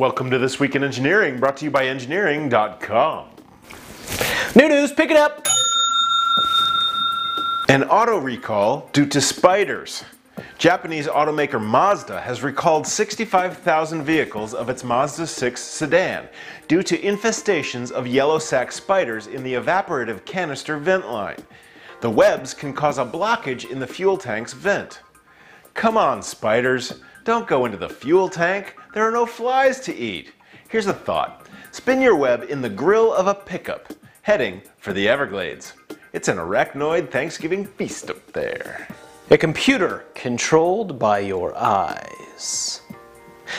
Welcome to This Week in Engineering, brought to you by Engineering.com. New news, pick it up. An auto recall due to spiders. Japanese automaker Mazda has recalled 65,000 vehicles of its Mazda 6 sedan due to infestations of yellow sac spiders in the evaporative canister vent line. The webs can cause a blockage in the fuel tank's vent. Come on, spiders, don't go into the fuel tank. There are no flies to eat. Here's a thought spin your web in the grill of a pickup, heading for the Everglades. It's an arachnoid Thanksgiving feast up there. A computer controlled by your eyes.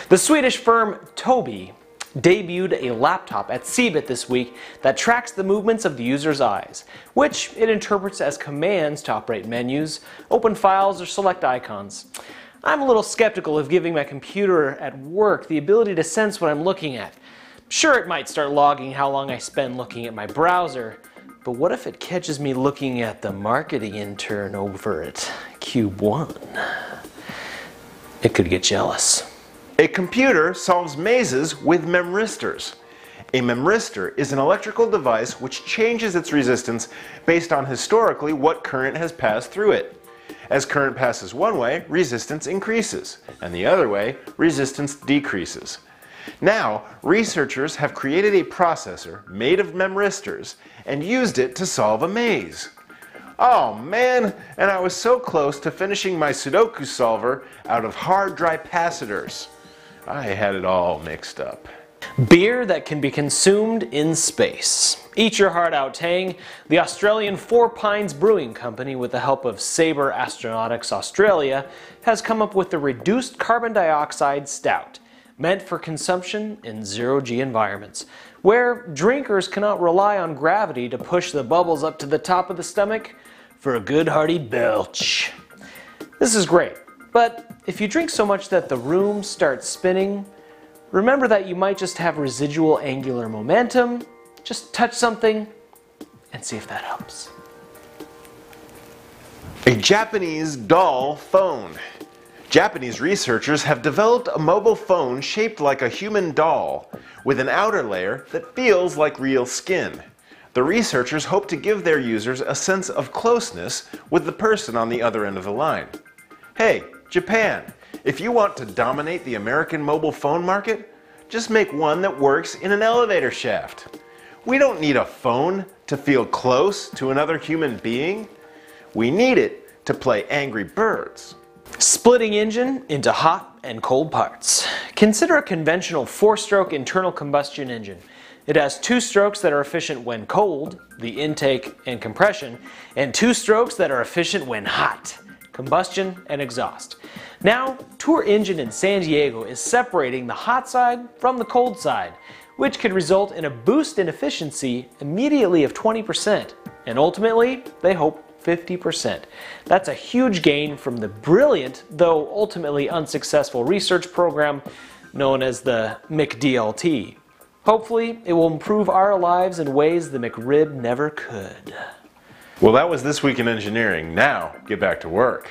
The Swedish firm Tobii debuted a laptop at CeBIT this week that tracks the movements of the user's eyes, which it interprets as commands to operate menus, open files, or select icons. I'm a little skeptical of giving my computer at work the ability to sense what I'm looking at. Sure, it might start logging how long I spend looking at my browser, but what if it catches me looking at the marketing intern over at Cube One? It could get jealous. A computer solves mazes with memristors. A memristor is an electrical device which changes its resistance based on historically what current has passed through it. As current passes one way, resistance increases, and the other way, resistance decreases. Now, researchers have created a processor made of memristors and used it to solve a maze. Oh man, and I was so close to finishing my Sudoku solver out of hard dry capacitors. I had it all mixed up. Beer that can be consumed in space. Eat your heart out, Tang. The Australian Four Pines Brewing Company, with the help of Saber Astronautics Australia, has come up with the reduced carbon dioxide stout meant for consumption in zero-G environments, where drinkers cannot rely on gravity to push the bubbles up to the top of the stomach for a good hearty belch. This is great, but if you drink so much that the room starts spinning, remember that you might just have residual angular momentum. Just touch something and see if that helps. A Japanese doll phone. Japanese researchers have developed a mobile phone shaped like a human doll, with an outer layer that feels like real skin. The researchers hope to give their users a sense of closeness with the person on the other end of the line. Hey, Japan, if you want to dominate the American mobile phone market, just make one that works in an elevator shaft. We don't need a phone to feel close to another human being. We need it to play Angry Birds. Splitting engine into hot and cold parts. Consider a conventional four-stroke internal combustion engine. It has two strokes that are efficient when cold, the intake and compression, and two strokes that are efficient when hot, combustion and exhaust. Now, Tour Engine in San Diego is separating the hot side from the cold side, which could result in a boost in efficiency immediately of 20%, and ultimately, they hope 50%. That's a huge gain from the brilliant, though ultimately unsuccessful research program known as the McDLT. Hopefully, it will improve our lives in ways the McRib never could. Well, that was This Week in Engineering. Now, get back to work.